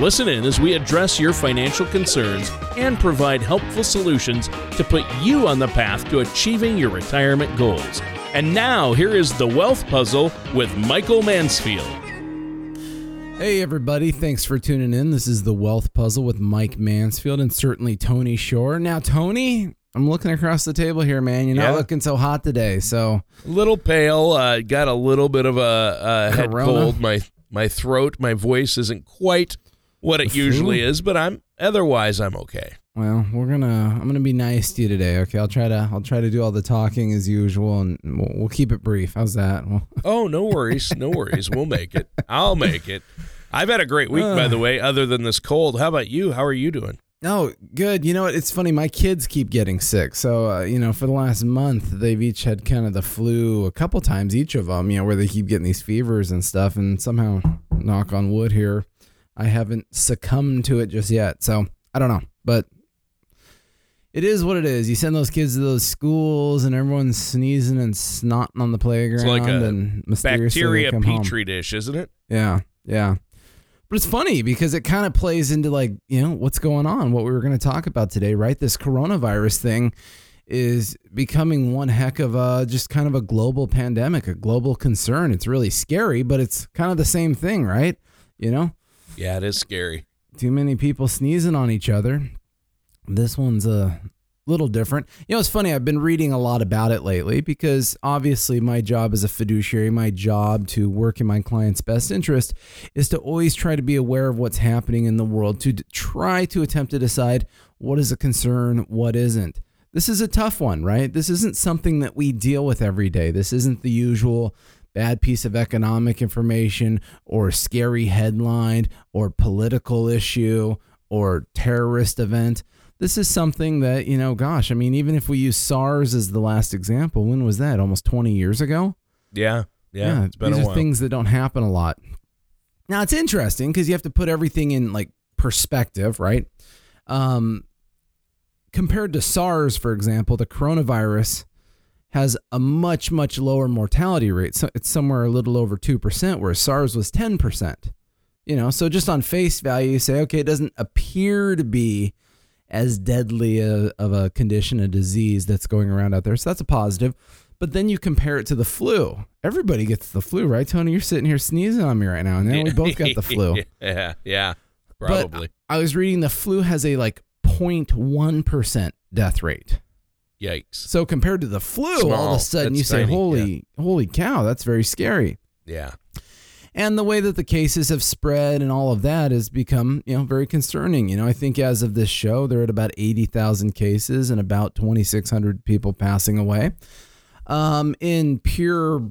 Listen in as we address your financial concerns and provide helpful solutions to put you on the path to achieving your retirement goals. And now, here is the Wealth Puzzle with Michael Mansfield. Hey, everybody. Thanks for tuning in. This is the Wealth Puzzle with Mike Mansfield and certainly Tony Shore. Now, Tony, I'm looking across the table here, man. You're not Yeah. looking so hot today. So, A little pale, uh, got a little bit of a, a head cold. My my throat, my voice isn't quite what it The flu? usually is, but I'm otherwise I'm okay. well, we're gonna. I'm gonna be nice to you today. Okay, I'll try to. I'll try to do all the talking as usual, and we'll, we'll keep it brief. How's that? Well, Oh, no worries, no worries. We'll make it. I'll make it. I've had a great week, by the way. Other than this cold, how about you? How are you doing? No, good. You know what? It's funny. My kids keep getting sick. So, uh, you know, for the last month, they've each had kind of the flu a couple times, each of them, you know, where they keep getting these fevers and stuff. And somehow, knock on wood here, I haven't succumbed to it just yet. So, I don't know. But it is what it is. You send those kids to those schools and everyone's sneezing and snotting on the playground It's like a and Bacteria come home. petri dish, isn't it? Yeah, yeah. But it's funny because it kind of plays into like, you know, what's going on, what we were going to talk about today, right? This coronavirus thing is becoming one heck of a just kind of a global pandemic, a global concern. It's really scary, but it's kind of the same thing, right? You know, Yeah, it is scary. too many people sneezing on each other. This one's a little different. You know, it's funny. I've been reading a lot about it lately because obviously my job as a fiduciary, my job to work in my client's best interest is to always try to be aware of what's happening in the world, to try to attempt to decide what is a concern, what isn't. This is a tough one, right? This isn't something that we deal with every day. This isn't the usual bad piece of economic information or scary headline or political issue or terrorist event. This is something that, you know, gosh, I mean, even if we use SARS as the last example, when was that? Almost 20 years ago? Yeah, yeah. it's been these a are while. things that don't happen a lot. Now it's interesting because you have to put everything in like perspective, right? Um, compared to SARS, for example, the coronavirus has a much much lower mortality rate. So it's somewhere a little over two percent, whereas SARS was ten percent. You know, so just on face value, you say, okay, it doesn't appear to be as deadly a, of a condition, a disease that's going around out there. So that's a positive. But then you compare it to the flu. Everybody gets the flu, right, Tony? You're sitting here sneezing on me right now, and then we both got the flu. yeah, yeah, But probably. I was reading the flu has a like 0.1% death rate. Yikes. So compared to the flu, all of a sudden That's you say, tiny, "Holy, holy cow, that's very scary." Yeah, And the way that the cases have spread and all of that has become, you know, very concerning. You know, I think as of this show, they're at about 80,000 cases and about 2,600 people passing away. Um, in pure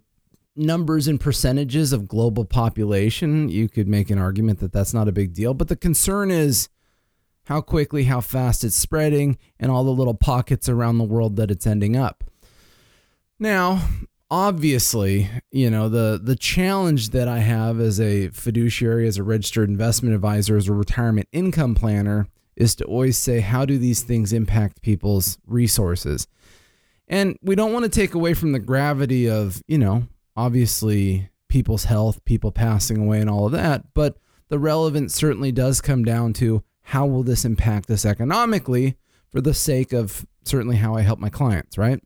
numbers and percentages of global population, you could make an argument that that's not a big deal. But the concern is how quickly, how fast it's spreading, and all the little pockets around the world that it's ending up. Now, obviously, you know, the the challenge that I have as a fiduciary, as a registered investment advisor, as a retirement income planner is to always say how do these things impact people's resources? And we don't want to take away from the gravity of, you know, obviously people's health, people passing away and all of that, but the relevance certainly does come down to how will this impact us economically for the sake of certainly how I help my clients, right?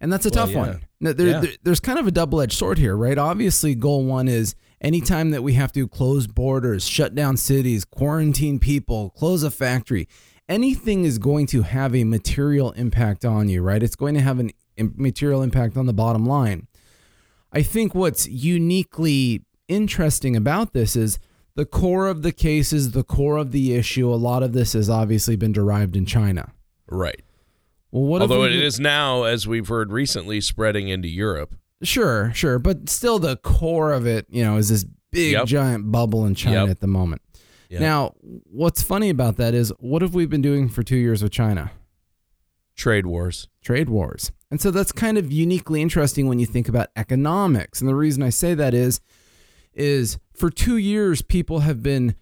And that's a Well, tough yeah. one. Now, there, Yeah. there- there's kind of a double edged sword here, right? Obviously, goal one is anytime that we have to close borders, shut down cities, quarantine people, close a factory, anything is going to have a material impact on you, right? It's going to have an im- material impact on the bottom line. I think what's uniquely interesting about this is the core of the cases, the core of the issue. A lot of this has obviously been derived in China. right. Well, what Although we, it is now, as we've heard recently, spreading into Europe. Sure, sure, but still, the core of it, you know, is this big Yep. giant bubble in China Yep. at the moment. Yep. Now, what's funny about that is, what have we been doing for two years with China? Trade wars. Trade wars. And so that's kind of uniquely interesting when you think about economics. And the reason I say that is is for 2 years people have been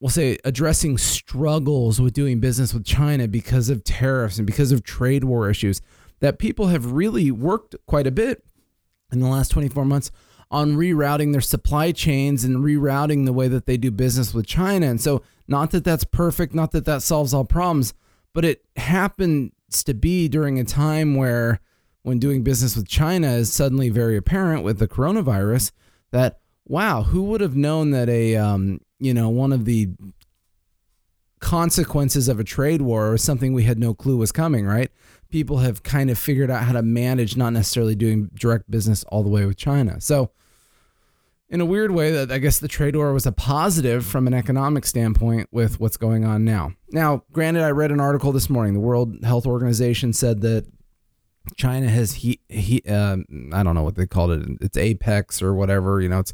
we'll say addressing struggles with doing business with China because of tariffs and because of trade war issues that people have really worked quite a bit in the last 24 months on rerouting their supply chains and rerouting the way that they do business with China. And so, not that that's perfect, not that that solves all problems, but it happens to be during a time where, when doing business with China is suddenly very apparent with the coronavirus, that wow, who would have known that a um, you know one of the consequences of a trade war was something we had no clue was coming, right? People have kind of figured out how to manage not necessarily doing direct business all the way with China. So, in a weird way, that I guess the trade war was a positive from an economic standpoint with what's going on now. Now, granted, I read an article this morning. The World Health Organization said that China has he he uh, I don't know what they called it. It's apex or whatever. You know, it's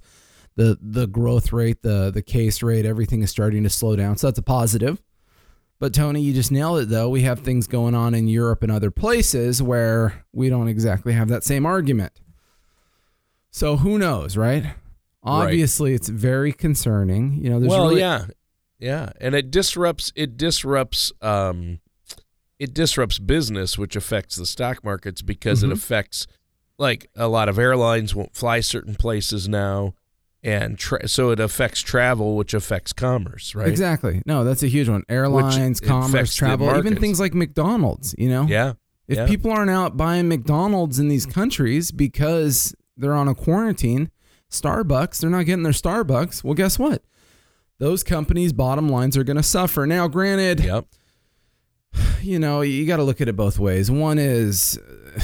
the the growth rate, the the case rate, everything is starting to slow down. So that's a positive. But Tony, you just nailed it though. We have things going on in Europe and other places where we don't exactly have that same argument. So who knows, right? Obviously, right. it's very concerning. You know, there's well, really- yeah, yeah, and it disrupts it disrupts um, it disrupts business, which affects the stock markets because mm-hmm. it affects like a lot of airlines won't fly certain places now and tra- so it affects travel, which affects commerce, right? Exactly. No, that's a huge one. Airlines, which commerce, travel, even things like McDonald's. You know, yeah. If yeah. people aren't out buying McDonald's in these countries because they're on a quarantine, Starbucks, they're not getting their Starbucks. Well, guess what? Those companies' bottom lines are going to suffer. Now, granted, yep. You know, you got to look at it both ways. One is,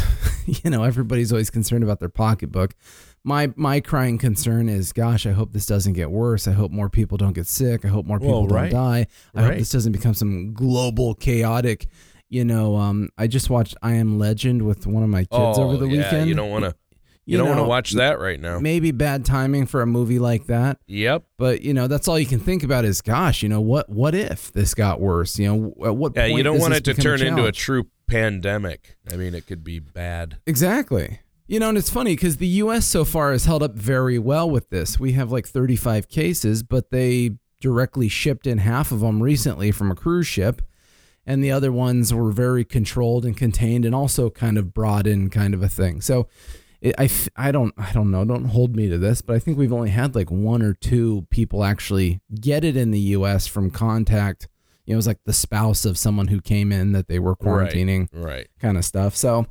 you know, everybody's always concerned about their pocketbook my my crying concern is gosh i hope this doesn't get worse i hope more people don't get sick i hope more people well, right. don't die i right. hope this doesn't become some global chaotic you know um i just watched i am legend with one of my kids oh, over the yeah, weekend you don't want to you, you don't want to watch that right now. Maybe bad timing for a movie like that. Yep. But you know, that's all you can think about is, gosh, you know, what what if this got worse? You know, at what yeah, point you don't want it to turn a into a true pandemic. I mean, it could be bad. Exactly. You know, and it's funny because the U.S. so far has held up very well with this. We have like 35 cases, but they directly shipped in half of them recently from a cruise ship. And the other ones were very controlled and contained and also kind of brought in kind of a thing. So it, I, I don't, I don't know. Don't hold me to this, but I think we've only had like one or two people actually get it in the U.S. from contact. You know, it was like the spouse of someone who came in that they were quarantining, right, right. kind of stuff. So,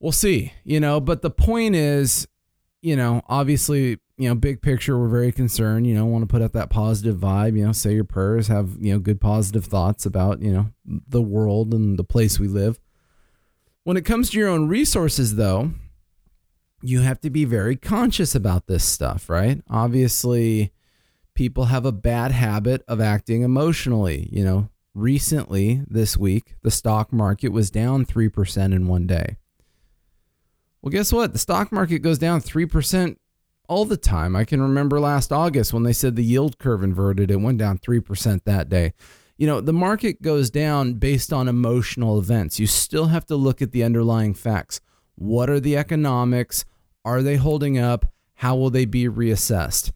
we'll see, you know, but the point is, you know, obviously, you know, big picture, we're very concerned, you know, want to put out that positive vibe, you know, say your prayers, have, you know, good positive thoughts about, you know, the world and the place we live. When it comes to your own resources, though, you have to be very conscious about this stuff, right? Obviously, people have a bad habit of acting emotionally. You know, recently this week, the stock market was down 3% in one day. Well, guess what? The stock market goes down 3% all the time. I can remember last August when they said the yield curve inverted, it went down 3% that day. You know, the market goes down based on emotional events. You still have to look at the underlying facts. What are the economics? Are they holding up? How will they be reassessed?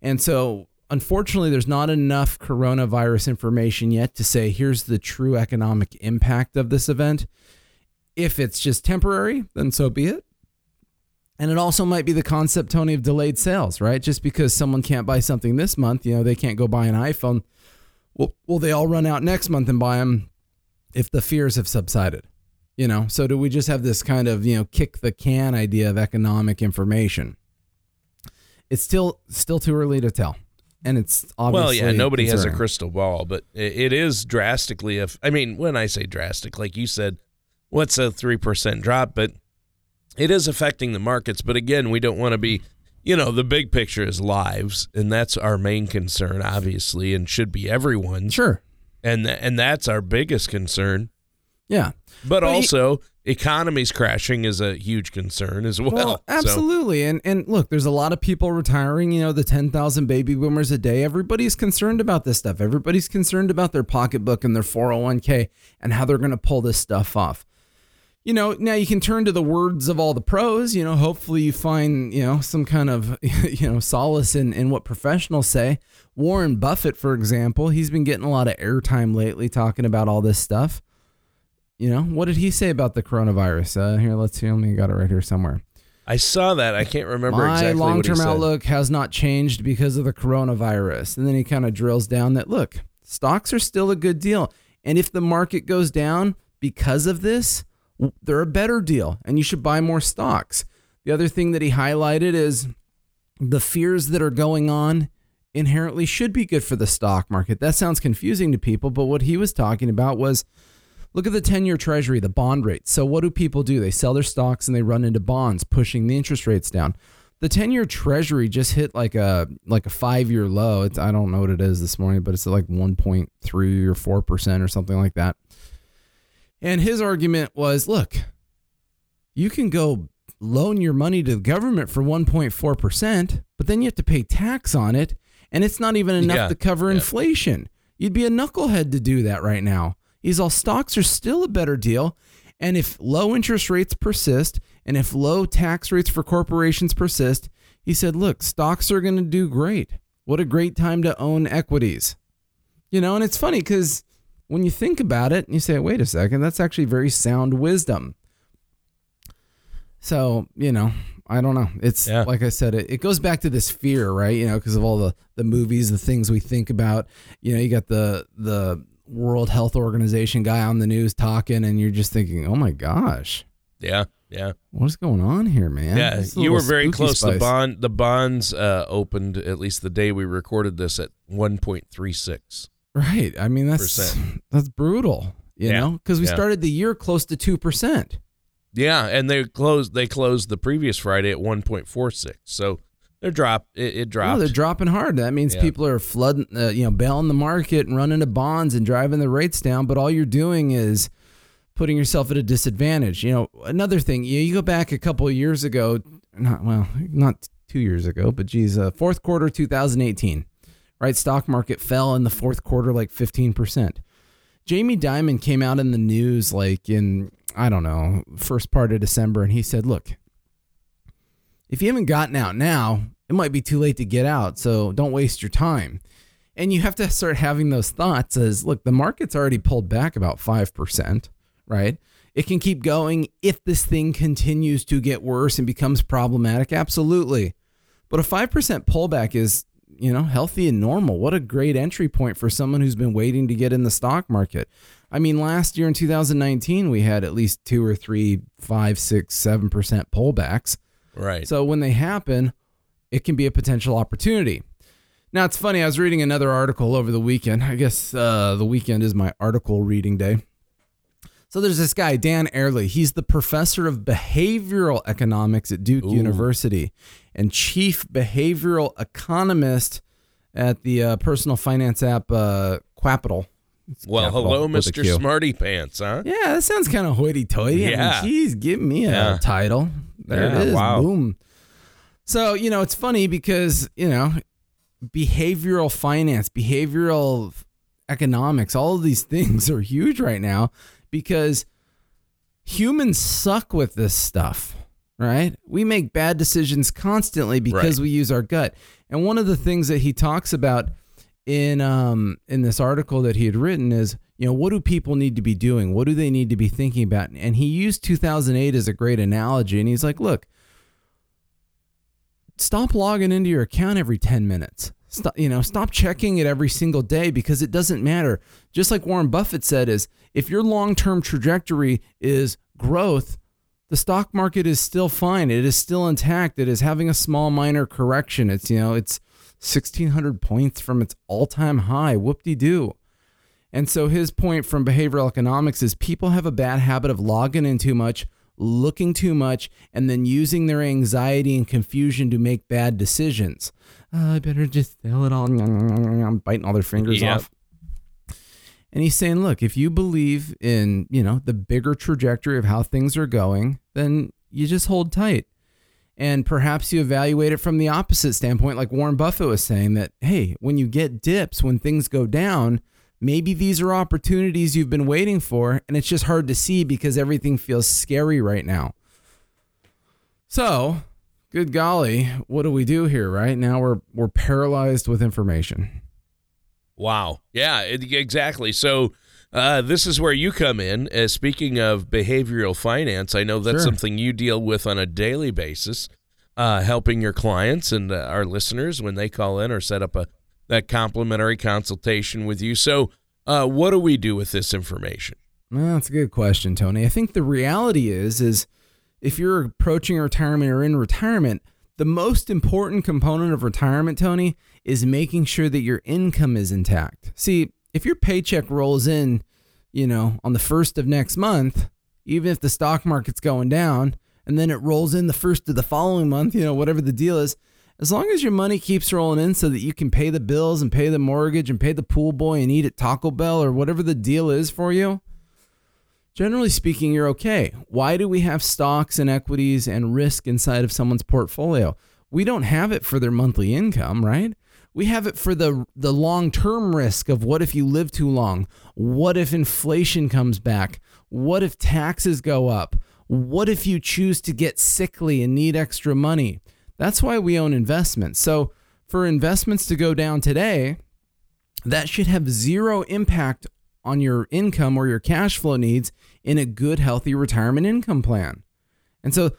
And so, unfortunately, there's not enough coronavirus information yet to say here's the true economic impact of this event. If it's just temporary, then so be it. And it also might be the concept, Tony, of delayed sales, right? Just because someone can't buy something this month, you know, they can't go buy an iPhone. Well, will they all run out next month and buy them if the fears have subsided? You know, so do we just have this kind of, you know, kick the can idea of economic information? It's still still too early to tell. And it's obviously Well, yeah, nobody concerning. has a crystal ball, but it is drastically if I mean, when I say drastic, like you said, what's a 3% drop, but it is affecting the markets. But again, we don't want to be, you know, the big picture is lives, and that's our main concern, obviously, and should be everyone's. Sure. And, and that's our biggest concern. Yeah. But he- also, economy's crashing is a huge concern as well. Well, So- absolutely. And and look, there's a lot of people retiring, you know, the 10,000 baby boomers a day. Everybody's concerned about this stuff. Everybody's concerned about their pocketbook and their 401k and how they're going to pull this stuff off. You know, now you can turn to the words of all the pros, you know, hopefully you find, you know, some kind of, you know, solace in in what professionals say. Warren Buffett, for example, he's been getting a lot of airtime lately talking about all this stuff. You know, what did he say about the coronavirus? Uh, here, let's see. Let me got it right here somewhere. I saw that. I can't remember My exactly what he long-term outlook has not changed because of the coronavirus. And then he kind of drills down that look, stocks are still a good deal. And if the market goes down because of this, they're a better deal and you should buy more stocks. The other thing that he highlighted is the fears that are going on inherently should be good for the stock market. That sounds confusing to people, but what he was talking about was Look at the 10 year treasury, the bond rate. So, what do people do? They sell their stocks and they run into bonds, pushing the interest rates down. The 10 year treasury just hit like a like a five year low. It's, I don't know what it is this morning, but it's like 1.3 or 4% or something like that. And his argument was look, you can go loan your money to the government for 1.4%, but then you have to pay tax on it. And it's not even enough Yeah, to cover yeah. inflation. You'd be a knucklehead to do that right now. He's all stocks are still a better deal. And if low interest rates persist and if low tax rates for corporations persist, he said, look, stocks are going to do great. What a great time to own equities. You know, and it's funny because when you think about it, and you say, wait a second, that's actually very sound wisdom. So, you know, I don't know. It's Yeah. like I said, it, it goes back to this fear, right? You know, because of all the, the movies, the things we think about. You know, you got the the World Health Organization guy on the news talking, and you're just thinking, oh my gosh, Yeah, yeah, what's going on here, man? yeah. You were very close. The spice. bond, the bonds uh, opened at least the day we recorded this at one point three six. Right. I mean, that's Percent. that's brutal. You Yeah, know, because we yeah. started the year close to two percent. Yeah, and they closed. They closed the previous Friday at one point four six. So they're drop. It, it dropped. they're dropping hard. That means Yeah. people are flooding, uh, you know, bailing the market and running to bonds and driving the rates down. But all you're doing is putting yourself at a disadvantage. You know, another thing, you, you go back a couple of years ago, not well, not two years ago, but geez, uh, fourth quarter 2018, right? Stock market fell in the fourth quarter like 15%. Jamie Dimon came out in the news like in, I don't know, first part of December, and he said, look, if you haven't gotten out now, it might be too late to get out. So don't waste your time. And you have to start having those thoughts as look, the market's already pulled back about 5%, right? It can keep going if this thing continues to get worse and becomes problematic. Absolutely. But a 5% pullback is, you know, healthy and normal. What a great entry point for someone who's been waiting to get in the stock market. I mean, last year in 2019, we had at least two or three, five, six, seven percent pullbacks. Right. So when they happen, it can be a potential opportunity. Now it's funny. I was reading another article over the weekend. I guess uh, the weekend is my article reading day. So there's this guy Dan Ariely. He's the professor of behavioral economics at Duke Ooh. University and chief behavioral economist at the uh, personal finance app uh, Qapital. It's well, Capital hello, Mister Smarty Pants, huh? Yeah, that sounds kind of hoity-toity. Yeah. I mean, geez, give me a Yeah. title. There Yeah, it is. wow. Boom. So, you know, it's funny because, you know, behavioral finance, behavioral economics, all of these things are huge right now because humans suck with this stuff, right? We make bad decisions constantly because we use our gut. And one of the things that he talks about in um in this article that he had written is you know what do people need to be doing? What do they need to be thinking about? And he used 2008 as a great analogy and he's like look stop logging into your account every 10 minutes. Stop you know stop checking it every single day because it doesn't matter. Just like warren buffett said is if your long-term trajectory is growth the stock market is still fine. It is still intact. It is having a small minor correction. It's you know it's 1600 points from its all-time high. Whoop-de-doo and so his point from behavioral economics is people have a bad habit of logging in too much, looking too much, and then using their anxiety and confusion to make bad decisions. "Oh, I better just sell it all, I'm biting all their fingers Yep. off. And he's saying, look, if you believe in, you know, the bigger trajectory of how things are going, then you just hold tight. And perhaps you evaluate it from the opposite standpoint, like Warren Buffett was saying that, hey, when you get dips, when things go down, maybe these are opportunities you've been waiting for, and it's just hard to see because everything feels scary right now. So, good golly, what do we do here, right? Now we're we're paralyzed with information. Wow. Yeah, exactly. So uh, this is where you come in. Uh, speaking of behavioral finance, I know that's sure. something you deal with on a daily basis, uh, helping your clients and uh, our listeners when they call in or set up a that complimentary consultation with you. So, uh, what do we do with this information? Well, that's a good question, Tony. I think the reality is is if you're approaching retirement or in retirement, the most important component of retirement, Tony, is making sure that your income is intact. See, if your paycheck rolls in, you know, on the first of next month, even if the stock market's going down, and then it rolls in the first of the following month, you know, whatever the deal is, as long as your money keeps rolling in so that you can pay the bills and pay the mortgage and pay the pool boy and eat at Taco Bell or whatever the deal is for you, generally speaking, you're okay. Why do we have stocks and equities and risk inside of someone's portfolio? We don't have it for their monthly income, right? We have it for the the long-term risk of what if you live too long? What if inflation comes back? What if taxes go up? What if you choose to get sickly and need extra money? That's why we own investments. So, for investments to go down today, that should have zero impact on your income or your cash flow needs in a good, healthy retirement income plan. And so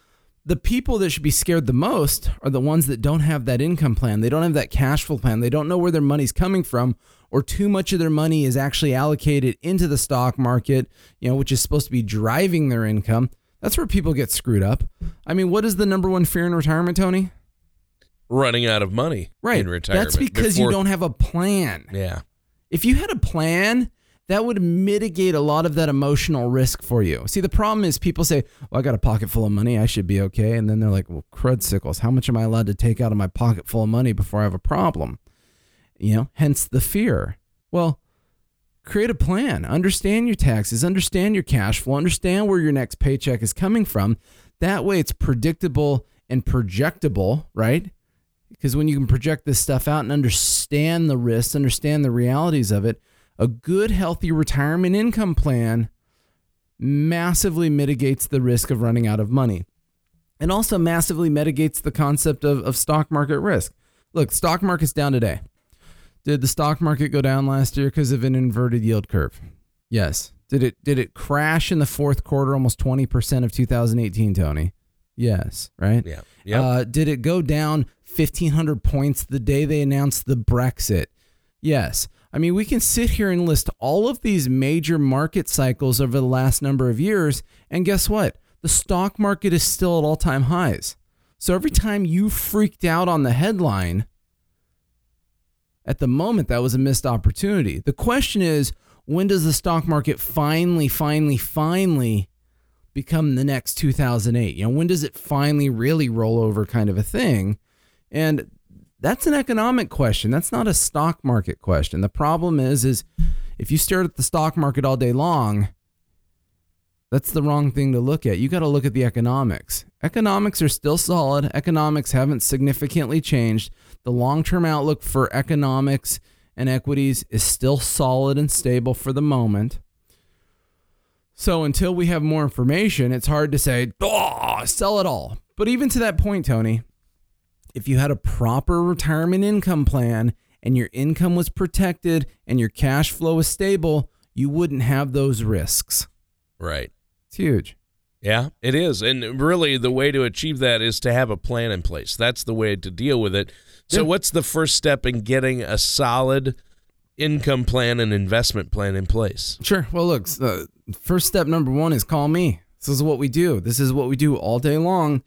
the people that should be scared the most are the ones that don't have that income plan. They don't have that cash flow plan. They don't know where their money's coming from, or too much of their money is actually allocated into the stock market, you know, which is supposed to be driving their income. That's where people get screwed up. I mean, what is the number one fear in retirement, Tony? Running out of money right. in retirement. That's because before... you don't have a plan. Yeah. If you had a plan, that would mitigate a lot of that emotional risk for you. See, the problem is people say, well, I got a pocket full of money. I should be okay. And then they're like, well, crud sickles. How much am I allowed to take out of my pocket full of money before I have a problem? You know, hence the fear. Well, create a plan, understand your taxes, understand your cash flow, understand where your next paycheck is coming from. That way it's predictable and projectable, right? Because when you can project this stuff out and understand the risks, understand the realities of it, a good, healthy retirement income plan massively mitigates the risk of running out of money and also massively mitigates the concept of, of stock market risk. Look, stock market's down today. Did the stock market go down last year because of an inverted yield curve? Yes. Did it did it crash in the fourth quarter almost 20% of 2018, Tony? Yes, right? Yeah. Yep. Uh, did it go down 1500 points the day they announced the Brexit? Yes. I mean, we can sit here and list all of these major market cycles over the last number of years, and guess what? The stock market is still at all time highs. So every time you freaked out on the headline, at the moment, that was a missed opportunity. The question is, when does the stock market finally, finally, finally become the next 2008? You know, when does it finally really roll over kind of a thing? And that's an economic question. That's not a stock market question. The problem is is if you stare at the stock market all day long, that's the wrong thing to look at. You got to look at the economics. Economics are still solid. Economics haven't significantly changed. The long-term outlook for economics and equities is still solid and stable for the moment. So until we have more information, it's hard to say, "Oh, sell it all." But even to that point, Tony, if you had a proper retirement income plan and your income was protected and your cash flow was stable, you wouldn't have those risks. Right. It's huge. Yeah, it is. And really, the way to achieve that is to have a plan in place. That's the way to deal with it. So, yeah. what's the first step in getting a solid income plan and investment plan in place? Sure. Well, look, uh, first step number one is call me. This is what we do. This is what we do all day long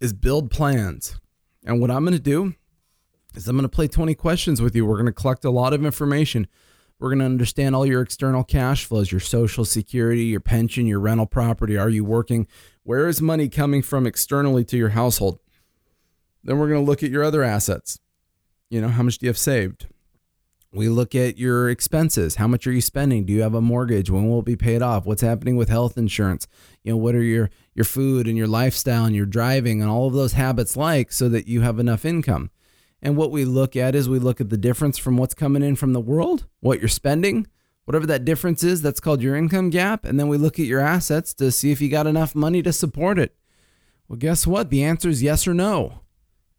is build plans. And what I'm going to do is I'm going to play 20 questions with you. We're going to collect a lot of information. We're going to understand all your external cash flows, your social security, your pension, your rental property. Are you working? Where is money coming from externally to your household? Then we're going to look at your other assets. You know, how much do you have saved? We look at your expenses. How much are you spending? Do you have a mortgage? When will it be paid off? What's happening with health insurance? You know, what are your your food and your lifestyle and your driving and all of those habits like so that you have enough income? And what we look at is we look at the difference from what's coming in from the world, what you're spending, whatever that difference is, that's called your income gap, and then we look at your assets to see if you got enough money to support it. Well, guess what? The answer is yes or no.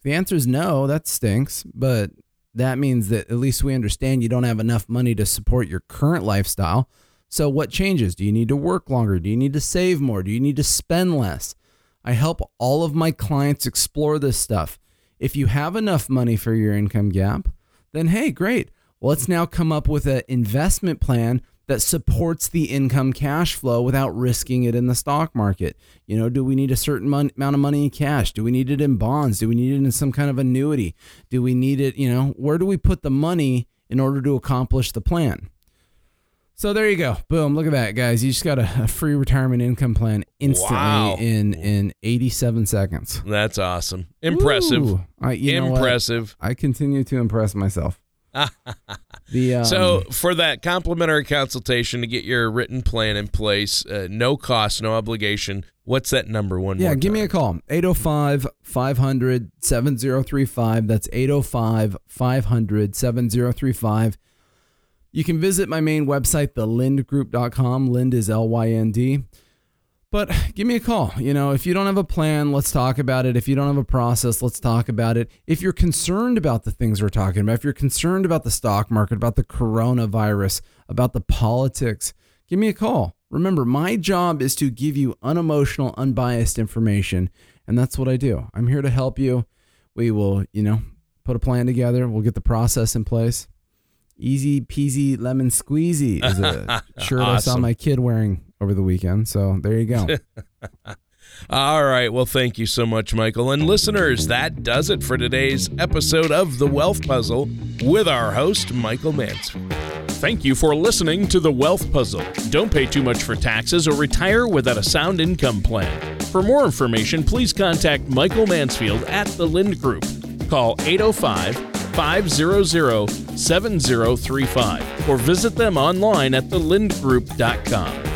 The answer is no, that stinks, but that means that at least we understand you don't have enough money to support your current lifestyle. So, what changes? Do you need to work longer? Do you need to save more? Do you need to spend less? I help all of my clients explore this stuff. If you have enough money for your income gap, then hey, great. Let's now come up with an investment plan that supports the income cash flow without risking it in the stock market. You know, do we need a certain mon- amount of money in cash? Do we need it in bonds? Do we need it in some kind of annuity? Do we need it, you know, where do we put the money in order to accomplish the plan? So there you go. Boom. Look at that, guys. You just got a, a free retirement income plan instantly Wow. in in 87 seconds. That's awesome. Impressive. I, you know what? Impressive. I continue to impress myself. The um, So, for that complimentary consultation to get your written plan in place, uh, no cost, no obligation, what's that number one Yeah, give me a call. 805 500 7035. That's 805 500 7035. You can visit my main website, thelyndgroup.com. Lynd is L Y N D. But give me a call. You know, if you don't have a plan, let's talk about it. If you don't have a process, let's talk about it. If you're concerned about the things we're talking about, if you're concerned about the stock market, about the coronavirus, about the politics, give me a call. Remember, my job is to give you unemotional, unbiased information, and that's what I do. I'm here to help you. We will, you know, put a plan together. We'll get the process in place. Easy peasy lemon squeezy is a shirt I saw my kid wearing over the weekend. So there you go. All right. Well, thank you so much, Michael. And listeners, that does it for today's episode of The Wealth Puzzle with our host, Michael Mansfield. Thank you for listening to The Wealth Puzzle. Don't pay too much for taxes or retire without a sound income plan. For more information, please contact Michael Mansfield at the Lynd Group. Call 805 500 7035 or visit them online at thelyndgroup.com.